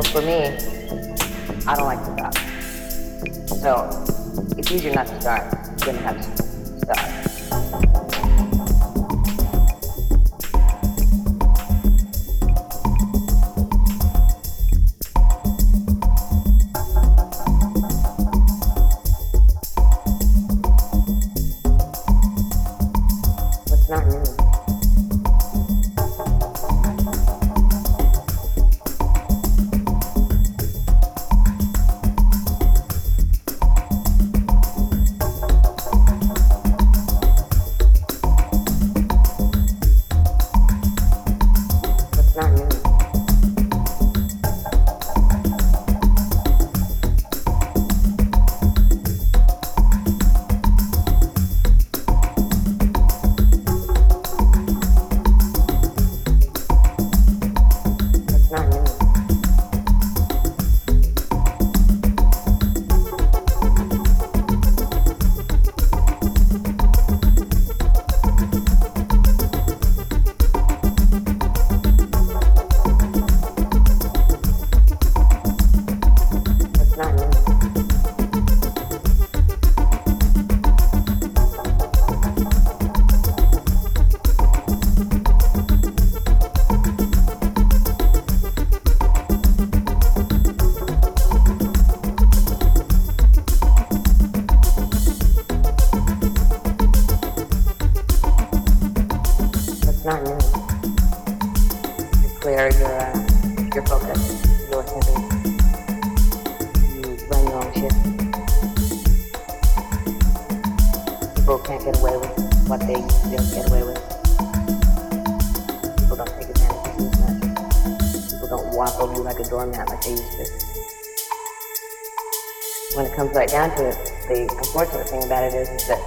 So for me, I don't like to stop. So it's easier not to start than to have to stop. Down to it, the unfortunate thing about it is, is that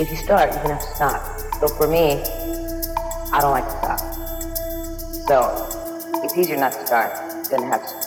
if you start, you're gonna have to stop. So for me, I don't like to stop. So it's easier not to start than to have to